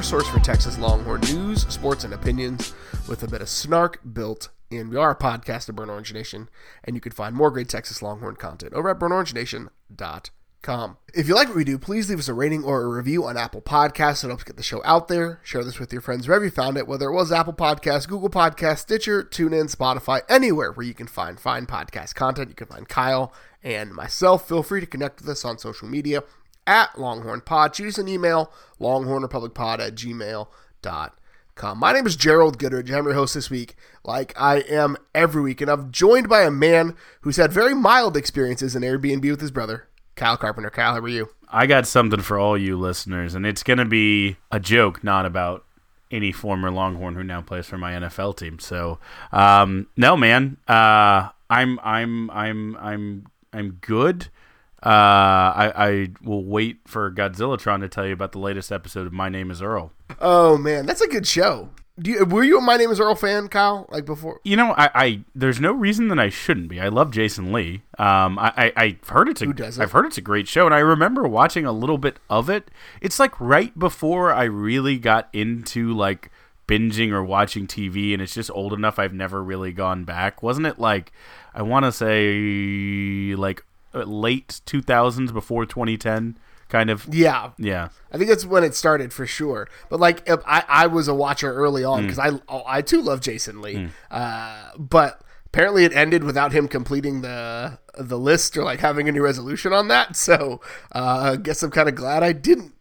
your source for Texas Longhorn news, sports, and opinions with a bit of snark built in. We are a podcast of Burnt Orange Nation, and you can find more great Texas Longhorn content over at burntorangenation.com. If you like what we do, please leave us a rating or a review on Apple Podcasts. It helps get the show out there. Share this with your friends wherever you found it, whether it was Apple Podcasts, Google Podcasts, Stitcher, TuneIn, Spotify, anywhere where you can find fine podcast content. You can find Kyle and myself. Feel free to connect with us on social media at Longhorn Pod. Shoot us an email, longhornrepublicpod at gmail.com. My name is Gerald Goodridge. I'm your host this week, like I am every week, and I'm joined by a man who's had very mild experiences in Airbnb with his brother, Kyle Carpenter. Kyle, how are you? I got something for all you listeners, and it's going to be a joke, not about any former Longhorn who now plays for my NFL team. So, um, no, man, uh, I'm, I'm, I'm, I'm, I'm good. Uh, I, I will wait for Godzillatron to tell you about the latest episode of My Name Is Earl. Oh man, that's a good show. Do you, were you a My Name Is Earl fan, Kyle? Like before? You know, I, I there's no reason that I shouldn't be. I love Jason Lee. Um, I, I I've heard it's a Who doesn't? I've heard it's a great show, and I remember watching a little bit of it. It's like right before I really got into like binging or watching TV, and it's just old enough. I've never really gone back. Wasn't it like I want to say like late 2000s before 2010 kind of Yeah, yeah I think that's when it started for sure. But like, I, I was a watcher early on because I, I too love Jason Lee. Uh, but apparently, it ended without him completing the the list or like having any resolution on that. So uh, I guess I'm kind of glad I didn't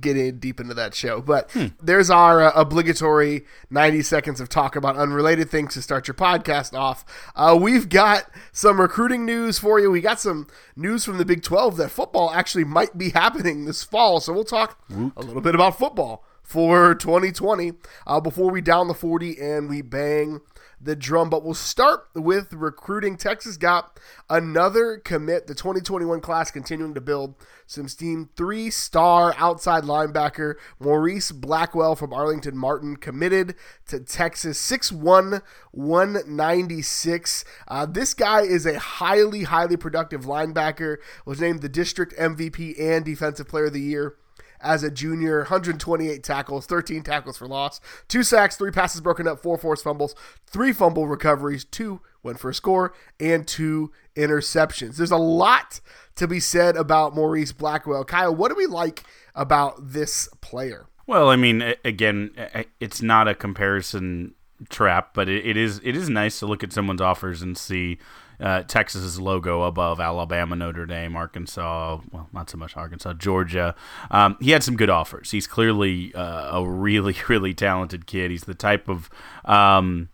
get in deep into that show. But there's our uh, obligatory 90 seconds of talk about unrelated things to start your podcast off. Uh, we've got some recruiting news for you. We got some news from the Big 12 that football actually might be happening this fall. So we'll talk a little bit about football for 2020 uh, before we down the 40 and we bang the drum. But we'll start with recruiting. Texas got another commit. The 2021 class continuing to build some steam. Three star outside linebacker Maurice Blackwell from Arlington Martin committed to Texas. 6'1, 196. Uh, this guy is a highly, highly productive linebacker. Was named the district MVP and defensive player of the year as a junior, 128 tackles, 13 tackles for loss, two sacks, three passes broken up, four forced fumbles, three fumble recoveries, two went for a score, and two interceptions. There's a lot to be said about Maurice Blackwell. Kyle, what do we like about this player? Well, I mean, again, it's not a comparison trap, but it, is it is nice to look at someone's offers and see uh, Texas's logo above Alabama, Notre Dame, Arkansas. Well, not so much Arkansas, Georgia. Um, he had some good offers. He's clearly uh, a really, really talented kid. He's the type of um,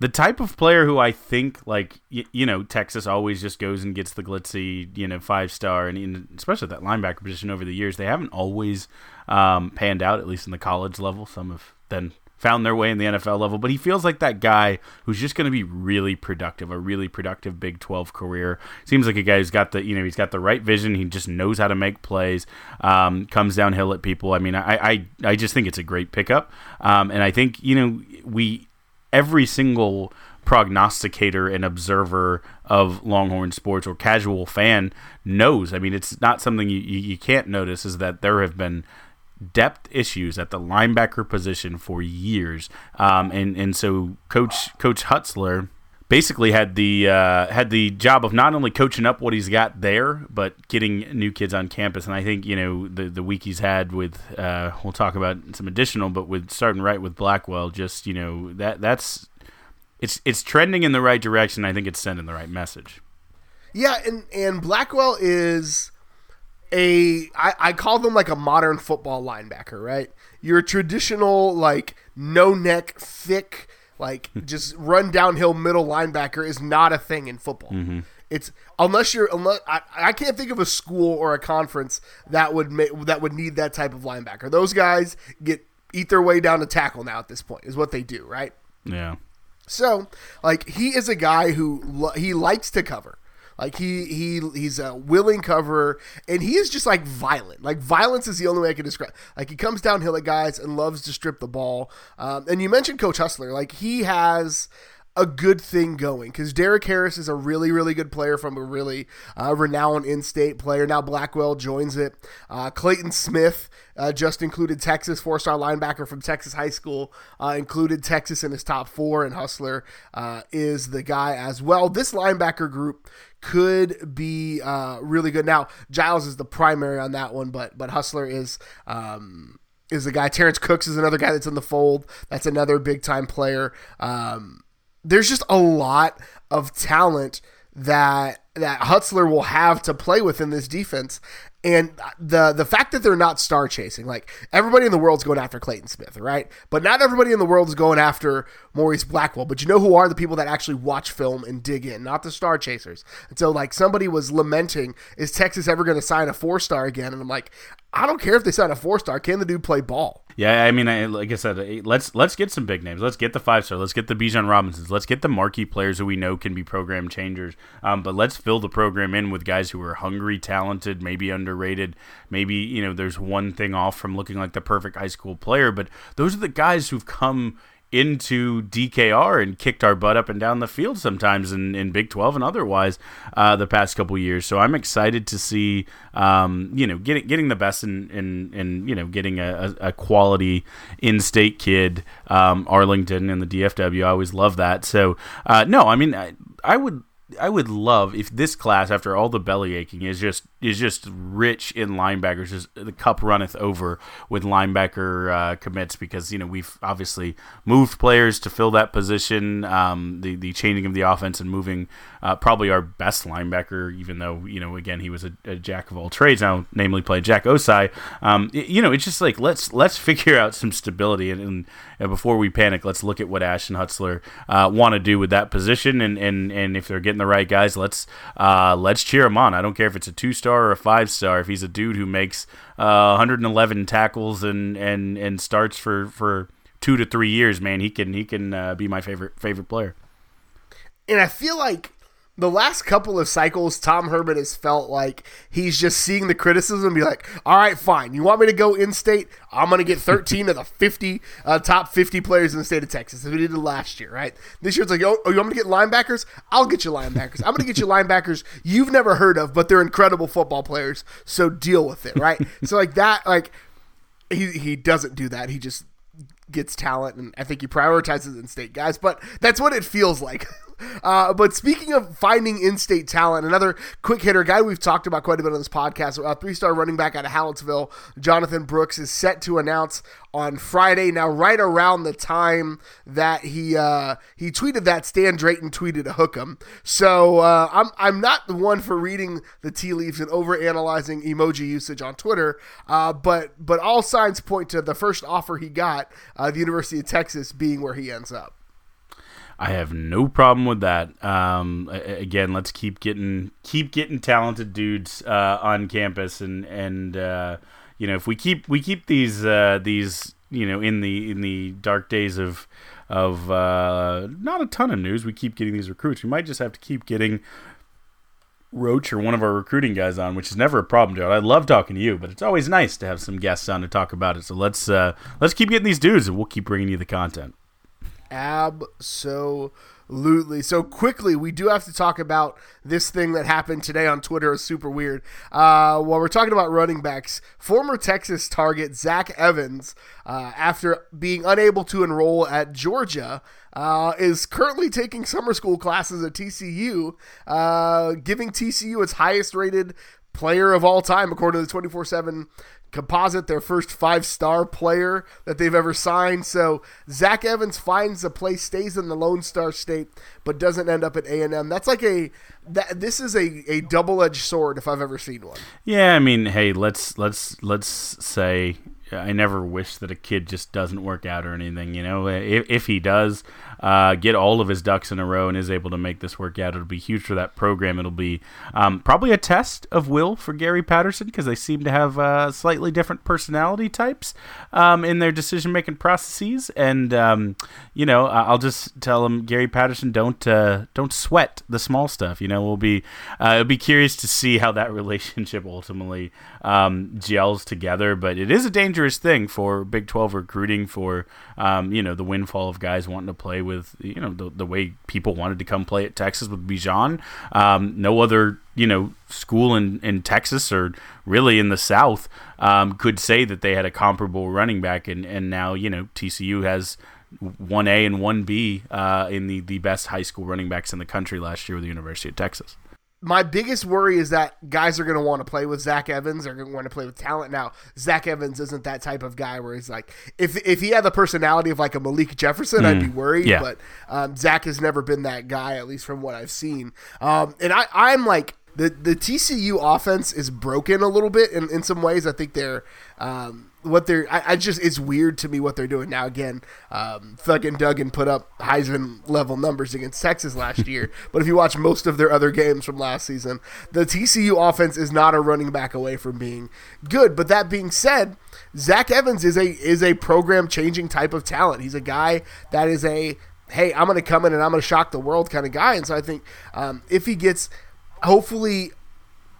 the type of player who I think, like y- you know, Texas always just goes and gets the glitzy, you know, five star, and especially that linebacker position over the years, they haven't always um, panned out, at least in the college level. Some have then found their way in the NFL level, but he feels like that guy who's just going to be really productive, a really productive Big 12 career. Seems like a guy who's got the, you know, he's got the right vision. He just knows how to make plays, um, comes downhill at people. I mean, I, I, I just think it's a great pickup. Um, and I think, you know, we, every single prognosticator and observer of Longhorn sports or casual fan knows. I mean, it's not something you, you, you can't notice is that there have been depth issues at the linebacker position for years. Um, and, and so Coach Coach Hutson basically had the uh, had the job of not only coaching up what he's got there, but getting new kids on campus. And I think you know the the week he's had with uh, we'll talk about some additional, but with starting right with Blackwell, just you know that that's it's it's trending in the right direction. I think it's sending the right message. Yeah, and and Blackwell is a I, I call them like a modern football linebacker, right? Your traditional like no neck, thick, like just run downhill middle linebacker is not a thing in football. Mm-hmm. It's unless you're unless I, I can't think of a school or a conference that would make that would need that type of linebacker. Those guys get eat their way down to tackle now at this point is what they do, right? Yeah. So, like he is a guy who lo- he likes to cover. Like he he he's a willing coverer, and he is just like violent. Like violence is the only way I can describe. Like he comes downhill at guys and loves to strip the ball. Um, and you mentioned Coach Hutson. Like he has a good thing going because Derrick Harris is a really, really good player from a really uh, renowned in state player. Now Blackwell joins it. Uh, Clayton Smith uh, just included Texas, four star linebacker from Texas High School, uh, included Texas in his top four, and Hutson uh, is the guy as well. This linebacker group could be uh, really good. Now Giles is the primary on that one, but but Hutson is. Um, is the guy Terrence Cooks is another guy that's in the fold. That's another big time player. Um, there's just a lot of talent that that Hutson will have to play with in this defense. And the the fact that they're not star chasing, like everybody in the world's going after Clayton Smith, right? But not everybody in the world is going after Maurice Blackwell. But you know who are the people that actually watch film and dig in, not the star chasers. And so, like somebody was lamenting, is Texas ever going to sign a four star again? And I'm like, I don't care if they sign a four star. Can the dude play ball? Yeah, I mean, I, like I said, let's let's get some big names. Let's get the five star. Let's get the Bijan Robinsons. Let's get the marquee players who we know can be program changers. Um, but let's fill the program in with guys who are hungry, talented, maybe underrated. Maybe you know, there's one thing off from looking like the perfect high school player. But those are the guys who've come into DKR and kicked our butt up and down the field sometimes in, in Big 12 and otherwise uh, the past couple years. So I'm excited to see, um, you know, getting getting the best in, in, in you know, getting a, a quality in-state kid, um, Arlington and the DFW. I always love that. So, uh, no, I mean, I, I would I would love if this class, after all the belly aching, is just is just rich in linebackers. Just the cup runneth over with linebacker uh, commits because you know we've obviously moved players to fill that position. Um, the the changing of the offense and moving uh, probably our best linebacker, even though you know again he was a, a jack of all trades now, namely played Jack Ossai. Um, you know it's just like let's let's figure out some stability and, and, and before we panic, let's look at what Ashton Hutson uh, want to do with that position and and and if they're getting the right guys, let's uh, let's cheer him on. I don't care if it's a two star or a five star. If he's a dude who makes uh, 111 tackles and and and starts for for two to three years, man, he can he can uh, be my favorite favorite player. And I feel like the last couple of cycles, Tom Herman has felt like he's just seeing the criticism and be like, all right, fine. You want me to go in state? I'm going to get 13 of the 50 uh, top 50 players in the state of Texas, as we did last year, right? This year it's like, oh, you want me to get linebackers? I'll get you linebackers. I'm going to get you linebackers you've never heard of, but they're incredible football players. So deal with it, right? so, like that, like, he, he doesn't do that. He just gets talent, and I think he prioritizes in-state guys. But that's what it feels like. Uh, but speaking of finding in-state talent, another quick hitter guy we've talked about quite a bit on this podcast, a three-star running back out of Hallettsville, Jonathan Brooks, is set to announce on Friday. Now, right around the time that he uh, he tweeted that, Stan Drayton tweeted a hook him. So uh, I'm I'm not the one for reading the tea leaves and over analyzing emoji usage on Twitter, uh, but but all signs point to the first offer he got, uh, the University of Texas being where he ends up. I have no problem with that. Um, again, let's keep getting keep getting talented dudes uh, on campus, and and uh, you know if we keep we keep these uh, these you know in the in the dark days of of uh, not a ton of news, we keep getting these recruits. We might just have to keep getting Roach or one of our recruiting guys on, which is never a problem, Joe. I love talking to you, but it's always nice to have some guests on to talk about it. So let's uh, let's keep getting these dudes, and we'll keep bringing you the content. Absolutely. So quickly, we do have to talk about this thing that happened today on Twitter. Is super weird. Uh, while we're talking about running backs, former Texas target Zach Evans, uh, after being unable to enroll at Georgia, uh, is currently taking summer school classes at TCU, uh, giving TCU its highest rated player of all time, according to the 24 7 composite, their first five star player that they've ever signed. So Zach Evans finds a place, stays in the Lone Star State, but doesn't end up at A and M. That's like a that this is a, a double edged sword if I've ever seen one. Yeah, I mean, hey, let's let's let's say I never wish that a kid just doesn't work out or anything. You know, if, if he does uh, get all of his ducks in a row and is able to make this work out, it'll be huge for that program. It'll be um, probably a test of will for Gary Patterson because they seem to have uh, slightly different personality types um, in their decision making processes. And um, you know, I'll just tell him, Gary Patterson, don't uh, don't sweat the small stuff. You know, we'll be uh, it'll be curious to see how that relationship ultimately um, gels together. But it is a dangerous thing for Big Twelve recruiting for um, you know the windfall of guys wanting to play with you know the, the way people wanted to come play at Texas with Bijan. Um, no other you know school in, in Texas or really in the South um, could say that they had a comparable running back, and, and now you know TCU has one A and one B uh, in the the best high school running backs in the country last year with the University of Texas my biggest worry is that guys are going to want to play with Zach Evans. They're going to want to play with talent. Now, Zach Evans isn't that type of guy where he's like, if if he had the personality of like a Malik Jefferson, mm. I'd be mm. worried. Yeah. But um, Zach has never been that guy, at least from what I've seen. Um, and I, I'm like, the the TCU offense is broken a little bit in, in some ways. I think they're um, what they're I, I, just it's weird to me what they're doing now again. Um fucking duggan put up heisman level numbers against texas last year. But if you watch most of their other games from last season the tcu offense is not a running back away from being good. But that being said zach evans is a is a program changing type of talent. He's a guy that is a hey i'm gonna come in and i'm gonna shock the world kind of guy. And so i think um, if he gets hopefully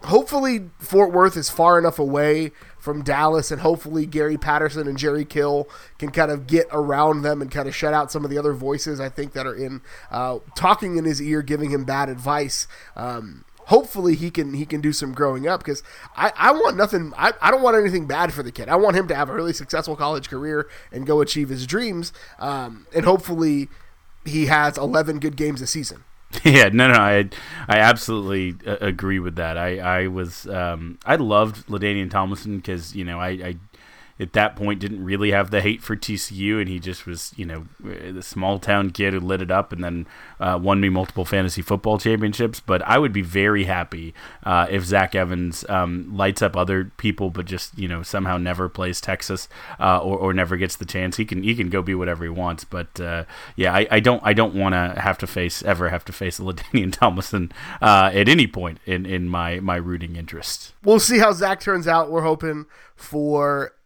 hopefully fort worth is far enough away from Dallas, and hopefully Gary Patterson and Jerry Kill can kind of get around them and kind of shut out some of the other voices I think that are in uh, talking in his ear, giving him bad advice. Um, hopefully he can he can do some growing up because I, I want nothing I, I don't want anything bad for the kid. I want him to have a really successful college career and go achieve his dreams. Um, and hopefully he has 11 good games a season. Yeah, no, no, I, I absolutely uh, agree with that. I, I was, um, I loved LaDainian Tomlinson because you know I, I at that point didn't really have the hate for TCU, and he just was, you know, the small town kid who lit it up and then uh, won me multiple fantasy football championships. But I would be very happy uh, if Zach Evans um, lights up other people, but just you know somehow never plays Texas uh, or, or never gets the chance. He can he can go be whatever he wants. But uh, yeah, I, I don't I don't want to have to face ever have to face LaDainian Tomlinson uh, at any point in in my my rooting interest. We'll see how Zach turns out. We're hoping for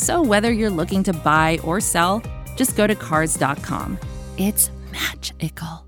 So whether you're looking to buy or sell, just go to cars.com. It's magical.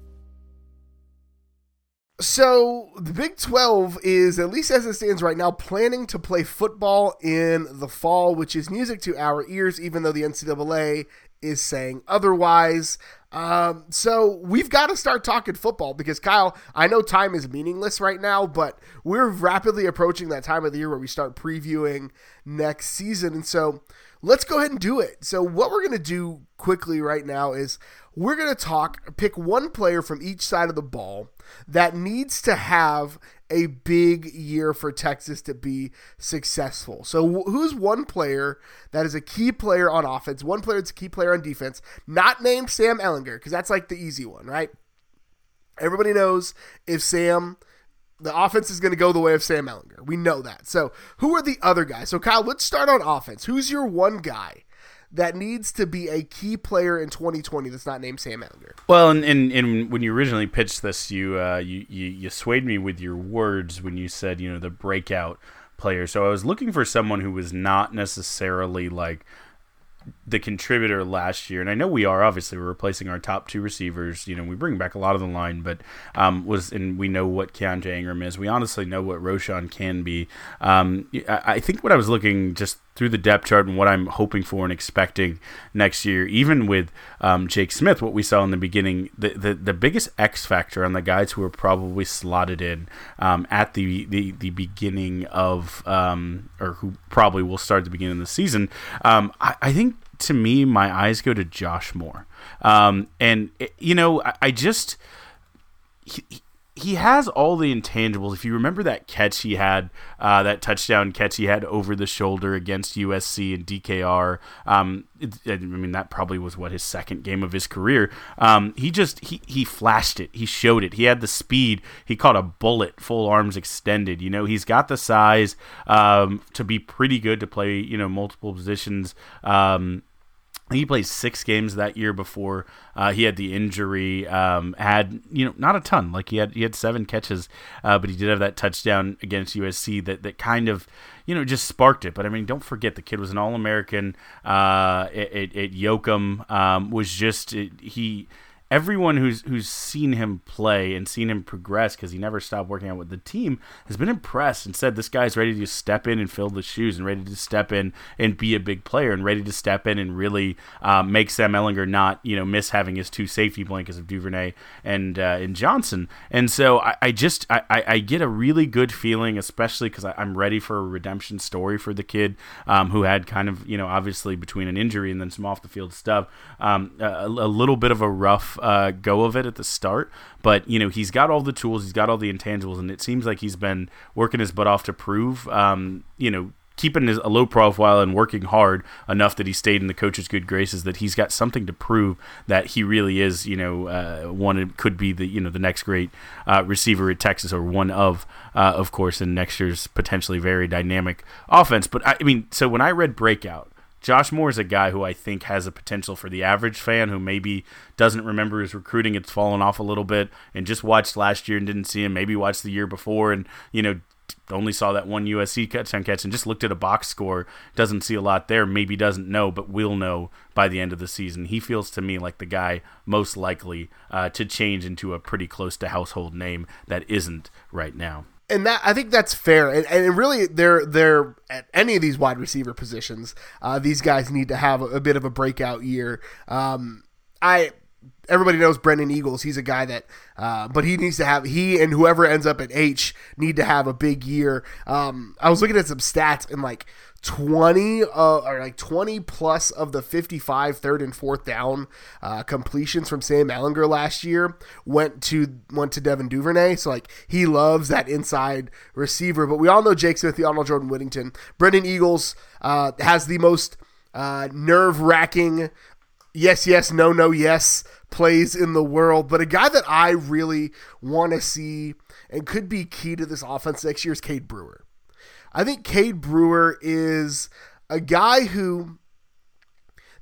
So the Big 12 is, at least as it stands right now, planning to play football in the fall, which is music to our ears, even though the NCAA is saying otherwise. Um, so we've got to start talking football because Kyle, I know time is meaningless right now, but we're rapidly approaching that time of the year where we start previewing next season. And so let's go ahead and do it. So what we're going to do quickly right now is we're going to talk, pick one player from each side of the ball that needs to have a big year for Texas to be successful. So, who's one player that is a key player on offense, one player that's a key player on defense, not named Sam Ehlinger, because that's like the easy one, right? Everybody knows if Sam, the offense is going to go the way of Sam Ehlinger. We know that. So, who are the other guys? So, Kyle, let's start on offense. Who's your one guy that needs to be a key player in 2020 that's not named Sam Ehlinger? Well, and, and, and when you originally pitched this, you, uh, you you you swayed me with your words when you said you know the breakout player. So I was looking for someone who was not necessarily like the contributor last year, and I know we are obviously we're replacing our top two receivers. You know, we bring back a lot of the line, but um, was and we know what Keaontay Ingram is. We honestly know what Roschon can be. Um, I, I think what I was looking just through the depth chart and what I'm hoping for and expecting next year, even with um, Jake Smith, what we saw in the beginning, the, the, the biggest X factor on the guys who are probably slotted in um, at the, the, the beginning of, um, or who probably will start the beginning of the season, um, I, I, think to me, my eyes go to Josh Moore. Um, and, it, you know, I, I just. He, he has all the intangibles. If you remember that catch he had, uh, that touchdown catch he had over the shoulder against USC and DKR. Um, it, I mean, that probably was what his second game of his career. Um, he just he he flashed it. He showed it. He had the speed. He caught a bullet, full arms extended. You know, he's got the size um, to be pretty good to play. You know, multiple positions. Um, he played six games that year before uh, he had the injury. Um, had you know not a ton, like he had he had seven catches, uh, but he did have that touchdown against USC that that kind of you know just sparked it. But I mean, don't forget the kid was an All American uh, at, at, at Yoakum. Um, was just it, he everyone who's who's seen him play and seen him progress because he never stopped working out with the team has been impressed and said this guy's ready to step in and fill the shoes and ready to step in and be a big player and ready to step in and really uh, make Sam Ehlinger not you know miss having his two safety blankets of Duvernay and uh, and Johnson. And so I, I just I, I, get a really good feeling especially because I'm ready for a redemption story for the kid um, who had kind of you know obviously between an injury and then some off the field stuff um, a, a little bit of a rough uh, go of it at the start, but you know he's got all the tools, he's got all the intangibles, and it seems like he's been working his butt off to prove, um, you know, keeping his, a low profile and working hard enough that he stayed in the coach's good graces that he's got something to prove that he really is you know uh, one could be the you know the next great uh, receiver at Texas or one of uh, of course in next year's potentially very dynamic offense. But I, I mean so when I read breakout Josh Moore is a guy who I think has a potential for the average fan who maybe doesn't remember his recruiting. It's fallen off a little bit and just watched last year and didn't see him. Maybe watched the year before and, you know, only saw that one USC touchdown catch and just looked at a box score. Doesn't see a lot there. Maybe doesn't know, but will know by the end of the season. He feels to me like the guy most likely uh, to change into a pretty close to household name that isn't right now and that I think that's fair. And, and really, they're they're at any of these wide receiver positions. Uh, these guys need to have a, a bit of a breakout year. Um, I everybody knows Brennan Eagles. He's a guy that, uh, but he needs to have he and whoever ends up at H need to have a big year. Um, I was looking at some stats and like 20 uh, or like 20 plus of the 55 third and fourth down uh, completions from Sam Ehlinger last year went to went to Devin Duvernay. So like he loves that inside receiver. But we all know Jake Smith, the Arnold Jordan Whittington, Brennan Eagles uh, has the most uh, nerve wracking yes yes no no yes plays in the world. But a guy that I really want to see and could be key to this offense next year is Cade Brewer. I think Cade Brewer is a guy who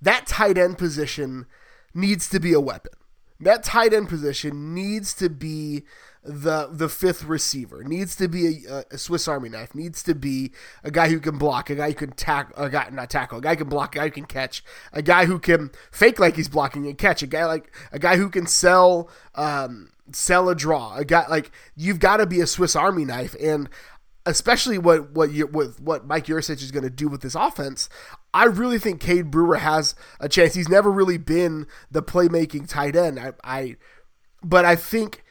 that tight end position needs to be a weapon. That tight end position needs to be the the fifth receiver. Needs to be a, a, Swiss Army knife. Needs to be a guy who can block, a guy who can tackle, a guy not tackle, a guy who can block, a guy who can catch, a guy who can fake like he's blocking and catch, a guy like a guy who can sell um, sell a draw. A guy like you've got to be a Swiss Army knife, and especially what what you with what Mike Yurcich is going to do with this offense, I really think Cade Brewer has a chance. He's never really been the playmaking tight end. I, I but I think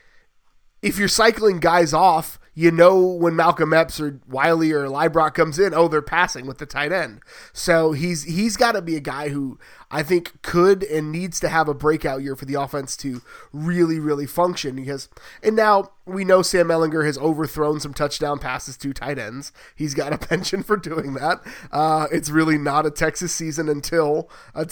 if you're cycling guys off, you know when Malcolm Epps or Wiley or Liebrock comes in, oh, they're passing with the tight end. So he's he's got to be a guy who I think could and needs to have a breakout year for the offense to really, really function. Because and now we know Sam Ehlinger has overthrown some touchdown passes to tight ends. He's got a penchant for doing that. Uh, it's really not a Texas season until a,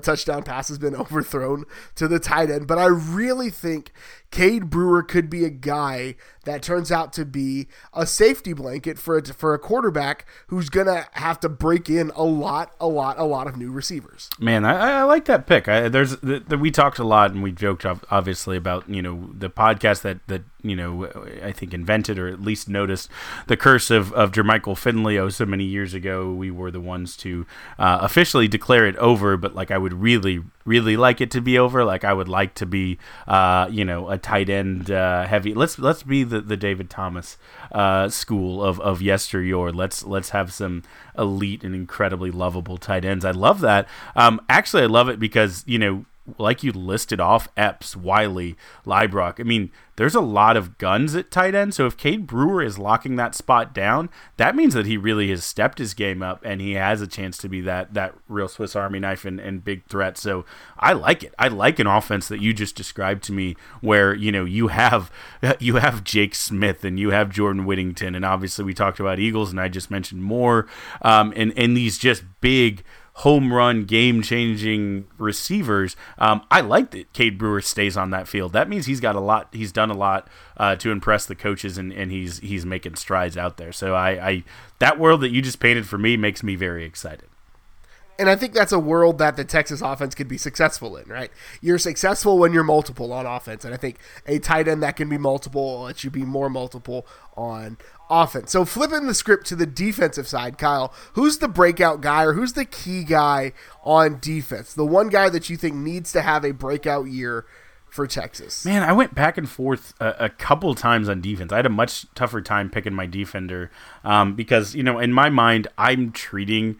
touchdown pass has been overthrown to the tight end. But I really think Cade Brewer could be a guy that turns out to be a safety blanket for a, for a quarterback who's going to have to break in a lot, a lot, a lot of new receivers. Man, I, I like that pick. I, there's the, the, we talked a lot and we joked obviously about you know the podcast that that you know I think invented or at least noticed the curse of of Jermichael Finley oh so many years ago. We were the ones to uh, officially declare it over, but like I would really really like it to be over. Like I would like to be uh, you know a tight end uh, heavy. Let's let's be the, the David Thomas uh, school of of yesteryear. Let's let's have some elite and incredibly lovable tight ends. I love that. Um, actually, I love it because you know like you listed off Epps, Wiley, Liebrock. I mean, there's a lot of guns at tight end. So if Cade Brewer is locking that spot down, that means that he really has stepped his game up and he has a chance to be that that real Swiss Army knife and, and big threat. So I like it. I like an offense that you just described to me where, you know, you have you have Jake Smith and you have Jordan Whittington and obviously we talked about Eagles and I just mentioned more um, and, and these just big home run, game changing receivers. Um, I like that Cade Brewer stays on that field. That means he's got a lot. He's done a lot uh, to impress the coaches, and, and he's he's making strides out there. So I, I that world that you just painted for me makes me very excited. And I think that's a world that the Texas offense could be successful in, right? You're successful when you're multiple on offense. And I think a tight end that can be multiple lets you be more multiple on offense. So flipping the script to the defensive side, Kyle, who's the breakout guy or who's the key guy on defense? The one guy that you think needs to have a breakout year for Texas. Man, I went back and forth a, a couple times on defense. I had a much tougher time picking my defender um, because you know, in my mind, I'm treating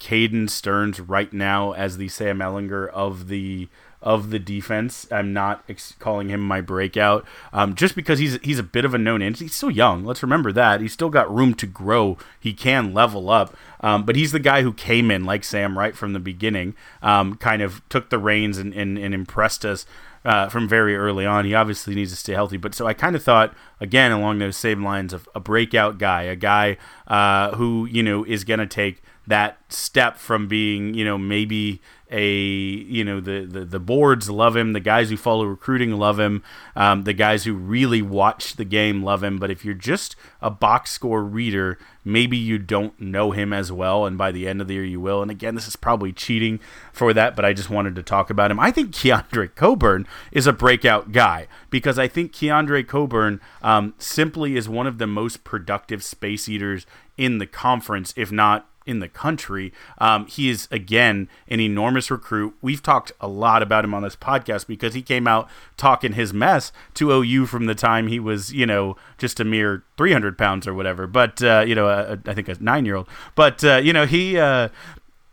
Caden Sterns right now as the Sam Ehlinger of the of the defense. I'm not ex- calling him my breakout, um, just because he's he's a bit of a known entity. He's still young. Let's remember that he's still got room to grow. He can level up, um, but he's the guy who came in like Sam right from the beginning, um, kind of took the reins and, and, and impressed us. Uh, from very early on, he obviously needs to stay healthy. But so I kind of thought again along those same lines of a breakout guy, a guy uh, who you know is going to take that step from being you know maybe a you know the, the the boards love him the guys who follow recruiting love him um, the guys who really watch the game love him. But if you're just a box score reader maybe you don't know him as well. And by the end of the year you will. And again this is probably cheating for that but i just wanted to talk about him. I think keondre coburn is a breakout guy because i think keondre coburn um, simply is one of the most productive space eaters in the conference if not in the country. Um, he is again an enormous recruit. We've talked a lot about him on this podcast because he came out talking his mess to OU from the time he was, you know, just a mere 300 pounds or whatever. But uh, you know, a, a, I think a nine year old. But uh, you know, he. Uh,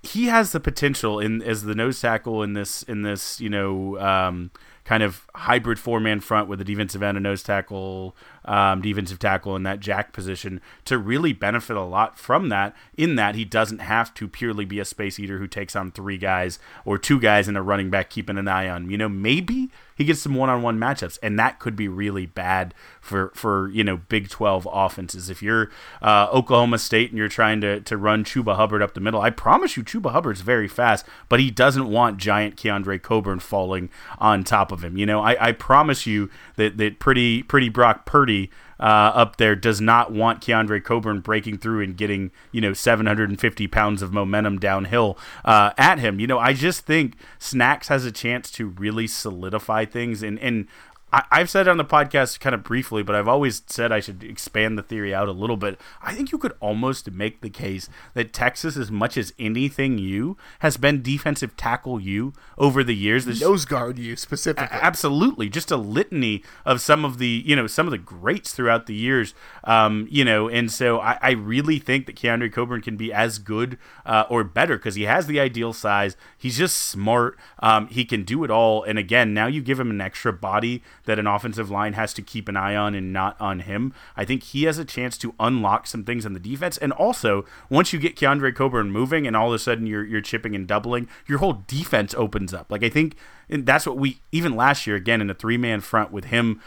he has the potential in as the nose tackle in this in this you know um, kind of hybrid four man front with a defensive end, a nose tackle, um, defensive tackle in that jack position to really benefit a lot from that. In that he doesn't have to purely be a space eater who takes on three guys or two guys and a running back keeping an eye on. You know, maybe he gets some one-on-one matchups, and that could be really bad for for you know Big Twelve offenses. If you're uh, Oklahoma State and you're trying to to run Chuba Hubbard up the middle, I promise you, Chuba Hubbard's very fast, but he doesn't want giant Keondre Coburn falling on top of him. You know, I, I promise you that that pretty pretty Brock Purdy uh, up there does not want Keondre Coburn breaking through and getting you know 750 pounds of momentum downhill uh, at him. You know, I just think Snacks has a chance to really solidify things and and I, have said it on the podcast kind of briefly, but I've always said I should expand the theory out a little bit. I think you could almost make the case that Texas, as much as anything you, has been defensive tackle you over the years. There's, Nose guard you specifically. A- absolutely, just a litany of some of the you know some of the greats throughout the years. Um, you know, and so I, I really think that Keondre Coburn can be as good uh, or better because he has the ideal size. He's just smart. Um, he can do it all. And again, now you give him an extra body that an offensive line has to keep an eye on and not on him. I think he has a chance to unlock some things in the defense. And also, once you get Keondre Coburn moving and all of a sudden you're, you're chipping and doubling, your whole defense opens up. Like, I think that's what we, even last year, again, in a three man front with him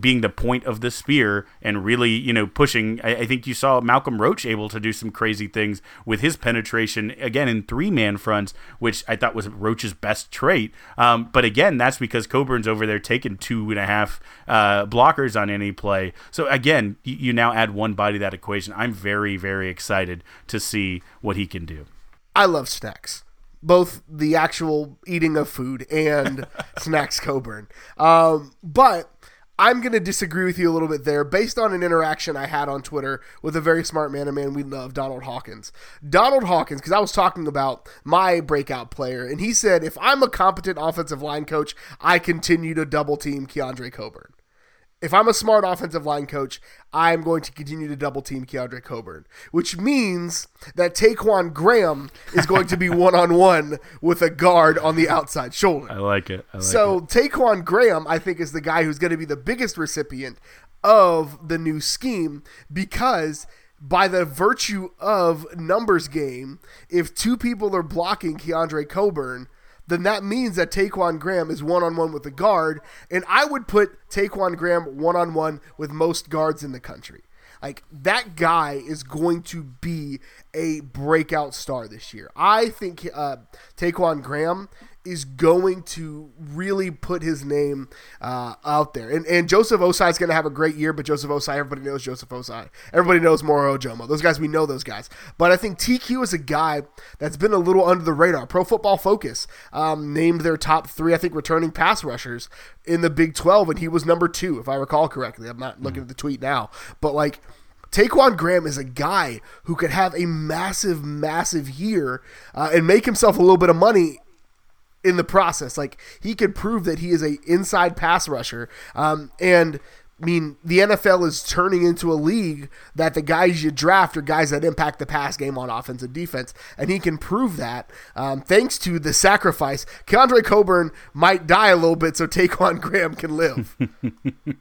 being the point of the spear and really, you know, pushing. I, I, think you saw Malcolm Roach able to do some crazy things with his penetration again in three man fronts, which I thought was Roach's best trait. Um, but again, that's because Coburn's over there taking two and a half uh, blockers on any play. So again, you, you now add one body to that equation. I'm very, very excited to see what he can do. I love snacks both the actual eating of food and snacks Coburn. Um, but I'm going to disagree with you a little bit there based on an interaction I had on Twitter with a very smart man, a man we love, Donald Hawkins. Donald Hawkins, because I was talking about my breakout player, and he said, if I'm a competent offensive line coach, I continue to double team Keondre Coburn if I'm a smart offensive line coach, I'm going to continue to double team Keondre Coburn, which means that Ta'Quon Graham is going to be one on one with a guard on the outside shoulder. I like it. I like so it. Ta'Quon Graham, I think, is the guy who's going to be the biggest recipient of the new scheme because by the virtue of numbers game, if two people are blocking Keondre Coburn, then that means that Ta'Quon Graham is one on one with the guard, and I would put Ta'Quon Graham one on one with most guards in the country. Like that guy is going to be a breakout star this year. I think uh, Ta'Quon Graham is going to really put his name uh, out there. And, and Joseph Ossai is going to have a great year, but Joseph Ossai, everybody knows Joseph Ossai. Everybody knows Moro Ojomo. Those guys, we know those guys. But I think TQ is a guy that's been a little under the radar. Pro Football Focus um, named their top three, I think, returning pass rushers in the Big 12, and he was number two, if I recall correctly. I'm not looking at the tweet now. But like, Ta'Quon Graham is a guy who could have a massive, massive year uh, and make himself a little bit of money in the process. Like he could prove that he is a inside pass rusher. Um, and I mean, the NFL is turning into a league that the guys you draft are guys that impact the pass game on offense and defense, and he can prove that um, thanks to the sacrifice. Keondre Coburn might die a little bit so Ta'Quon Graham can live. uh,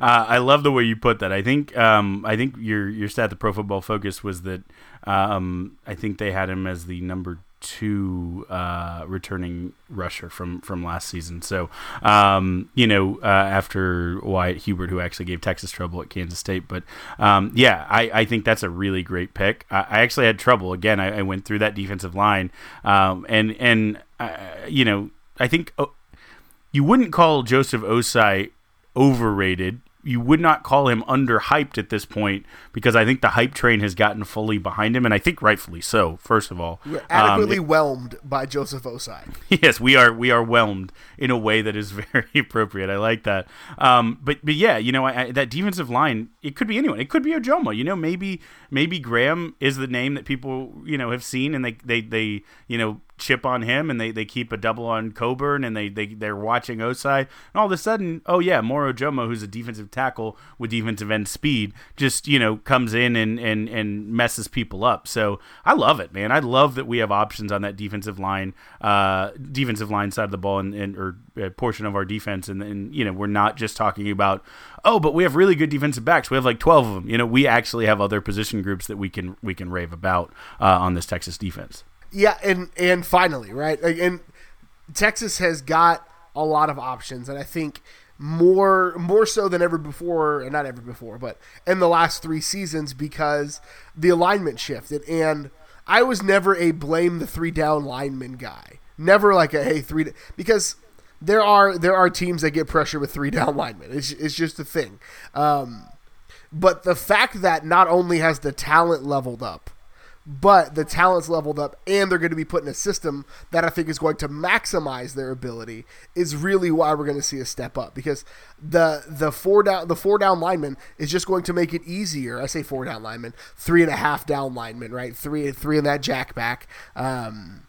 I love the way you put that. I think um, I think your your stat, the Pro Football Focus, was that um, I think they had him as the number two uh, returning rusher from from last season. So, um, you know, uh, after Wyatt Hubert, who actually gave Texas trouble at Kansas State, but um, yeah, I, I think that's a really great pick. I, I actually had trouble again. I, I, went through that defensive line, um, and and uh, you know, I think oh, you wouldn't call Joseph Ossai overrated you would not call him underhyped at this point because I think the hype train has gotten fully behind him, and I think rightfully so. First of all, we're adequately um, it, whelmed by Joseph Ossai. Yes, we are. We are whelmed in a way that is very appropriate. I like that. Um, but but yeah, you know I, I, that defensive line. It could be anyone. It could be Ojomo. You know, maybe maybe Graham is the name that people you know have seen, and they they they you know chip on him and they, they keep a double on Coburn and they, they, they're watching Ossai. And all of a sudden, oh yeah, Moro Ojomo, who's a defensive tackle with defensive end speed, just, you know, comes in and, and, and messes people up. So I love it, man. I love that we have options on that defensive line, uh, defensive line side of the ball and, and or uh, portion of our defense. And, and, you know, we're not just talking about, oh, but we have really good defensive backs. We have like 12 of them. You know, we actually have other position groups that we can, we can rave about uh, on this Texas defense. Yeah, and and finally, right? And Texas has got a lot of options, and I think more more so than ever before, and not ever before, but in the last three seasons because the alignment shifted. And I was never a blame the three down lineman guy. Never like a hey three because there are there are teams that get pressure with three down linemen. It's it's just a thing. Um, but the fact that not only has the talent leveled up but the talent's leveled up and they're going to be put in a system that I think is going to maximize their ability is really why we're going to see a step up because the the four down the four down lineman is just going to make it easier. I say four down lineman, three and a half down lineman, right? Three three in that jack back. Um,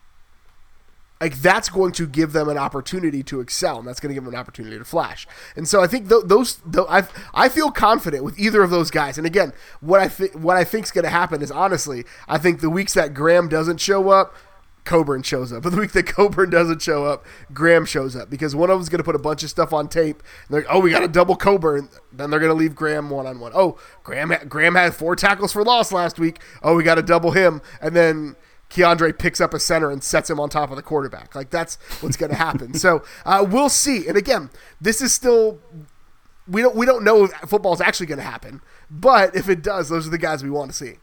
like that's going to give them an opportunity to excel and that's going to give them an opportunity to flash and so i think th- those th- I, I feel confident with either of those guys and again what i th- what i think is going to happen is honestly i think the weeks that graham doesn't show up Coburn shows up. But the week that Coburn doesn't show up, Graham shows up because one of them's going to put a bunch of stuff on tape. And they're, like, oh, we got to double Coburn. Then they're going to leave Graham one on one. Oh, Graham Graham had four tackles for loss last week. Oh, we got to double him. And then Keondre picks up a center and sets him on top of the quarterback. Like that's what's going to happen. so uh, we'll see. And again, this is still we don't we don't know if football is actually going to happen. But if it does, those are the guys we want to see.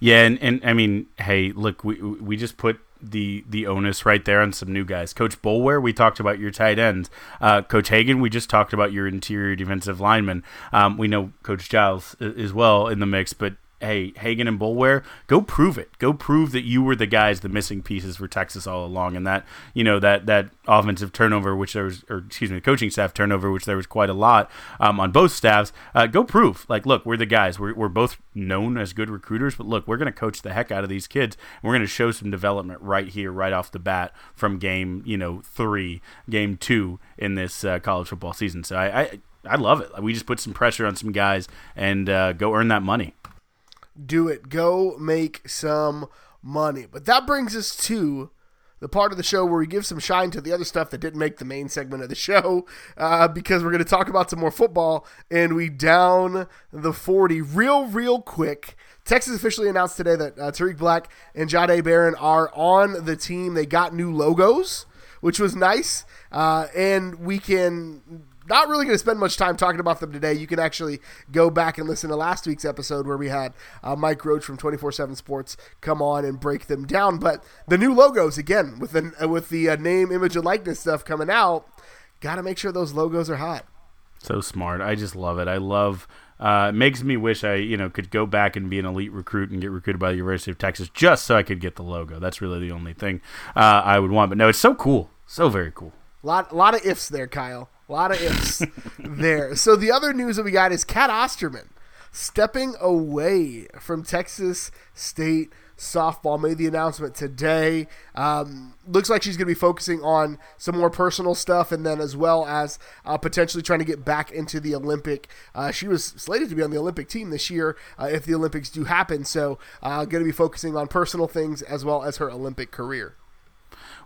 Yeah, and, and I mean, hey, look, we we just put the the onus right there on some new guys. Coach Boulware, we talked about your tight ends. Uh, Coach Hagan, we just talked about your interior defensive lineman. Um, we know Coach Giles as well in the mix, but hey, Hagan and Boulware, go prove it. Go prove that you were the guys, the missing pieces for Texas all along, and that you know that that offensive turnover, which there was, or excuse me, the coaching staff turnover, which there was quite a lot um, on both staffs. Uh, go prove, like, look, we're the guys. We're we're both known as good recruiters, but look, we're going to coach the heck out of these kids. And we're going to show some development right here, right off the bat, from game you know three, game two in this uh, college football season. So I, I I love it. We just put some pressure on some guys and uh, go earn that money do it. Go make some money. But that brings us to the part of the show where we give some shine to the other stuff that didn't make the main segment of the show uh, because we're going to talk about some more football and we down the 40 real, real quick. Texas officially announced today that uh, Tarik Black and Jahdae Barron are on the team. They got new logos, which was nice. Uh, and we can not really going to spend much time talking about them today. You can actually go back and listen to last week's episode where we had uh, Mike Roach from 24/7 Sports come on and break them down. But the new logos again with the uh, with the uh, name, image, and likeness stuff coming out, got to make sure those logos are hot. So smart. I just love it. I love. Uh, it makes me wish I, you know, could go back and be an elite recruit and get recruited by the University of Texas just so I could get the logo. That's really the only thing uh, I would want. But no, it's so cool, so very cool. A lot, lot of ifs there, Kyle. A lot of ifs there. So the other news that we got is Cat Osterman stepping away from Texas State softball. Made the announcement today. Um, looks like she's going to be focusing on some more personal stuff, and then as well as uh, potentially trying to get back into the Olympic. Uh, she was slated to be on the Olympic team this year uh, if the Olympics do happen. So, uh, going to be focusing on personal things as well as her Olympic career.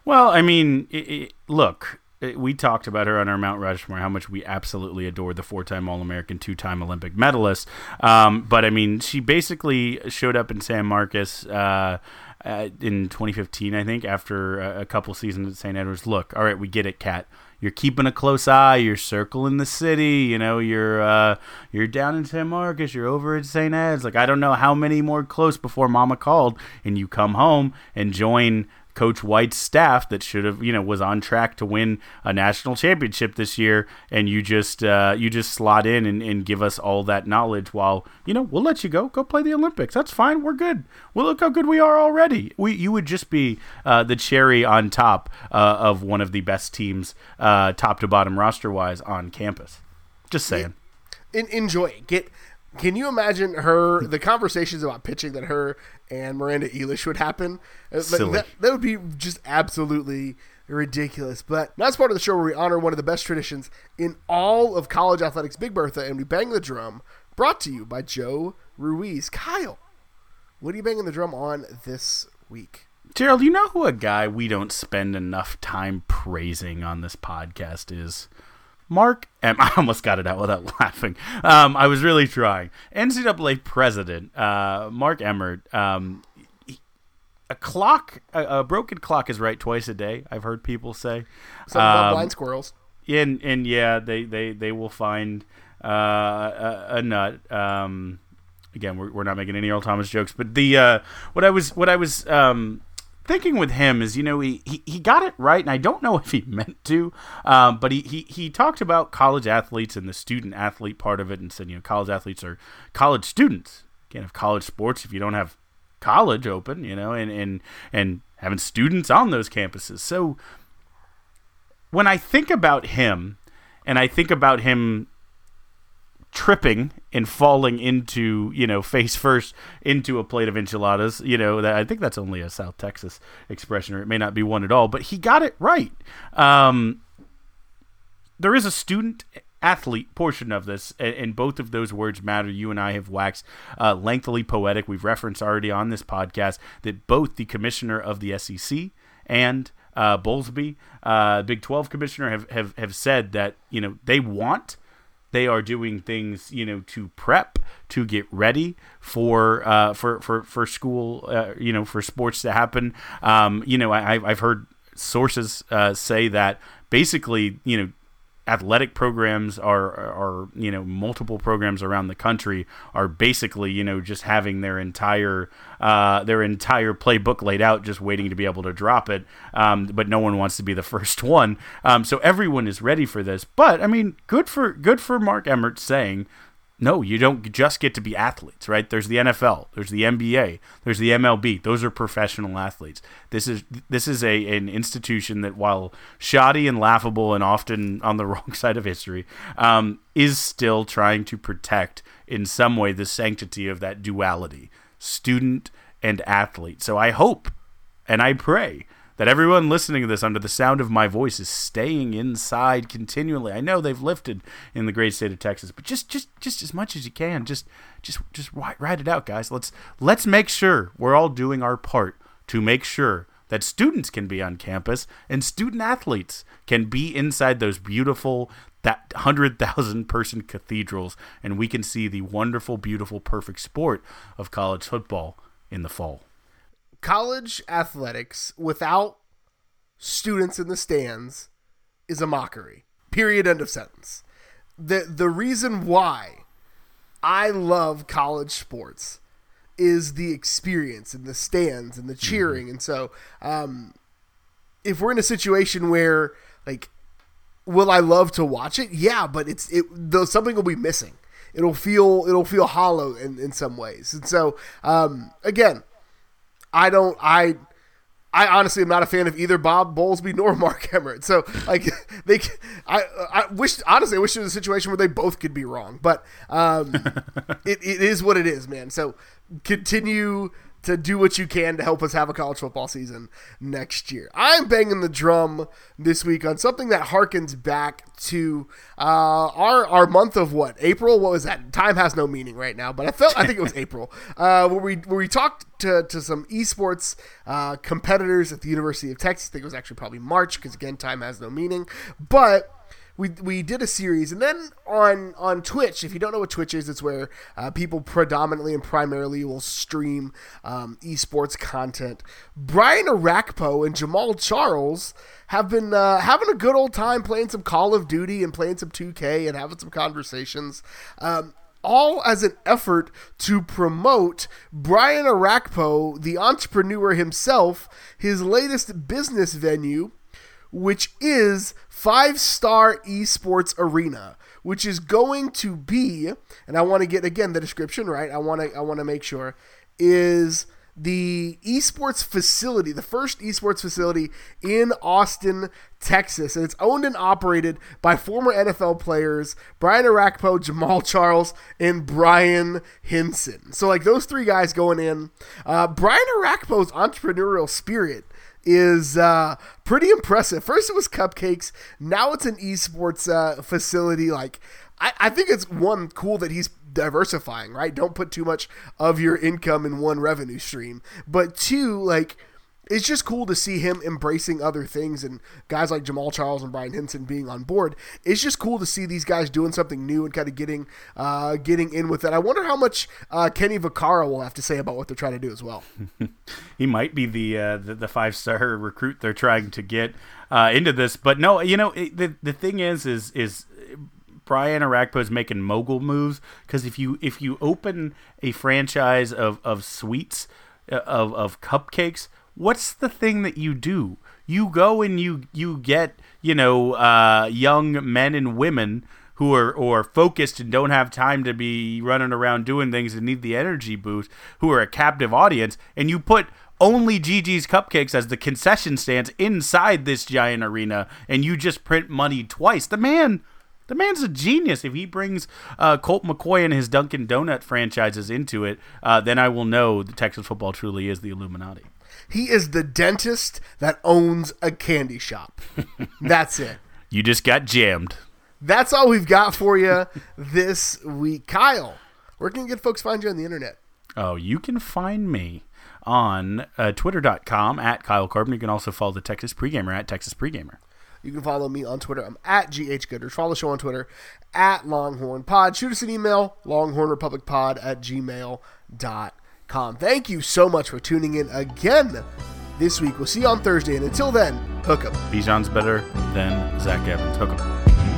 Well, I mean, it, it, look, we talked about her on our Mount Rushmore, how much we absolutely adored the four-time All-American, two-time Olympic medalist. Um, but I mean, she basically showed up in San Marcos uh, uh, in 2015, I think, after a, a couple seasons at St. Edwards. Look, all right, we get it, Cat. You're keeping a close eye. You're circling the city. You know, you're uh, you're down in San Marcos. You're over at St. Ed's. Like I don't know how many more close before Mama called, and you come home and join Coach White's staff that should have, you know, was on track to win a national championship this year, and you just uh, you just slot in and, and give us all that knowledge while you know we'll let you go, go play the Olympics. That's fine, we're good. Well, look how good we are already. We you would just be uh, the cherry on top uh, of one of the best teams, uh, top to bottom roster wise on campus. Just saying. enjoy Get can you imagine her the conversations about pitching that her and Miranda Elish would happen? Silly. That, that would be just absolutely ridiculous. But that's part of the show where we honor one of the best traditions in all of college athletics, Big Bertha, and we bang the drum. Brought to you by Joe Ruiz. Kyle, what are you banging the drum on this week? Gerald, you know who a guy we don't spend enough time praising on this podcast is? Mark, and I almost got it out without laughing. Um, I was really trying. NCAA president uh, Mark Emmert. Um, a clock, a, a, broken clock is right twice a day. I've heard people say. Some um, blind squirrels. And and yeah, they they they will find uh, a, a, nut. Um, again, we're, we're not making any Earl Thomas jokes, but the uh, what I was what I was um, thinking with him is, you know, he, he, he got it right, and I don't know if he meant to, um, but he, he, he talked about college athletes and the student athlete part of it and said, you know, college athletes are college students. Can't have college sports if you don't have college open, you know, and, and, and having students on those campuses. So when I think about him, and I think about him tripping and falling into you know face first into a plate of enchiladas you know that i think that's only a south texas expression or it may not be one at all but he got it right um, there is a student athlete portion of this, and, both of those words matter. You and I have waxed uh, lengthily poetic. We've referenced already on this podcast that both the commissioner of the SEC and uh, Bowlesby, uh, Big 12 commissioner, have, have, have said that you know they want they are doing things you know to prep to get ready for uh, for for for school uh, you know for sports to happen. Um, you know I, I've heard sources uh, say that basically you know athletic programs are, are you know multiple programs around the country are basically you know just having their entire uh, their entire playbook laid out just waiting to be able to drop it. Um, but no one wants to be the first one. Um, so everyone is ready for this. But I mean good for good for Mark Emmert saying no, you don't just get to be athletes, right? There's the NFL, there's the NBA, there's the MLB. Those are professional athletes. This is this is a an institution that, while shoddy and laughable and often on the wrong side of history, um, is still trying to protect in some way the sanctity of that duality, student and athlete. So I hope and I pray that everyone listening to this under the sound of my voice is staying inside continually. I know they've lifted in the great state of Texas, but just just just as much as you can, just just just ride it out, guys. Let's let's make sure we're all doing our part to make sure that students can be on campus and student athletes can be inside those beautiful that 100,000 person cathedrals and we can see the wonderful beautiful perfect sport of college football in the fall college athletics without students in the stands is a mockery. Period. End of sentence. The the reason why I love college sports is the experience and the stands and the mm-hmm. cheering. Mm-hmm. And so, um, if we're in a situation where like, will I love to watch it? Yeah, but it's it though something will be missing. It'll feel it'll feel hollow in, in some ways. And so, um, again, I don't I I honestly am not a fan of either Bob Bowlesby nor Mark Emmert. So like they, I I wish honestly I wish there was a situation where they both could be wrong, but um, it, it is what it is, man. So continue to do what you can to help us have a college football season next year. I'm banging the drum this week on something that harkens back to uh, our our month of what April. What was that? Time has no meaning right now, but I felt I think it was April uh, where we where we talked to, to some esports uh, competitors at the University of Texas. I think it was actually probably March because again, time has no meaning, but we we did a series, and then on on Twitch. If you don't know what Twitch is, it's where uh, people predominantly and primarily will stream um, esports content. Brian Orakpo and Jamaal Charles have been uh, having a good old time playing some Call of Duty and playing some 2K and having some conversations. Um, all as an effort to promote Brian Orakpo, the entrepreneur himself, his latest business venue, which is Five Star Esports Arena, which is going to be, and I want to get again the description right. I want to I want to make sure is the esports facility, the first esports facility in Austin, Texas. And it's owned and operated by former NFL players Brian Orakpo, Jamaal Charles, and Brian Hinson. So, like those three guys going in. Uh, Brian Orakpo's entrepreneurial spirit is uh, pretty impressive. First, it was cupcakes. Now it's an esports uh, facility. Like, I, I think it's one cool that he's diversifying. Right? Don't put too much of your income in one revenue stream. But two, like it's just cool to see him embracing other things and guys like Jamaal Charles and Brian Henson being on board. It's just cool to see these guys doing something new and kind of getting uh, getting in with it. I wonder how much uh, Kenny Vaccaro will have to say about what they're trying to do as well. he might be the uh, the, the five star recruit they're trying to get uh, into this, but no, you know it, the the thing is is is Brian Orakpo is making mogul moves because if you if you open a franchise of of sweets uh, of of cupcakes what's the thing that you do? You go and you you get you know uh, young men and women who are or focused and don't have time to be running around doing things and need the energy boost, who are a captive audience, and you put only Gigi's Cupcakes as the concession stands inside this giant arena, and you just print money twice. The man. The man's a genius. If he brings uh, Colt McCoy and his Dunkin' Donut franchises into it, uh, then I will know the Texas football truly is the Illuminati. He is the dentist that owns a candy shop. That's it. You just got jammed. that's all we've got for you this week. Kyle, where can good folks find you on the internet? Oh, you can find me on uh, twitter.com at Kyle Corbin. You can also follow the Texas Pregamer at Texas Pregamer. You can follow me on Twitter. I'm at G H GHGooders. Follow the show on Twitter at Longhorn Pod. Shoot us an email, longhornrepublicpod at gmail.com. Thank you so much for tuning in again this week. We'll see you on Thursday. And until then, hook 'em. Bijan's better than Zach Evans. Hook 'em.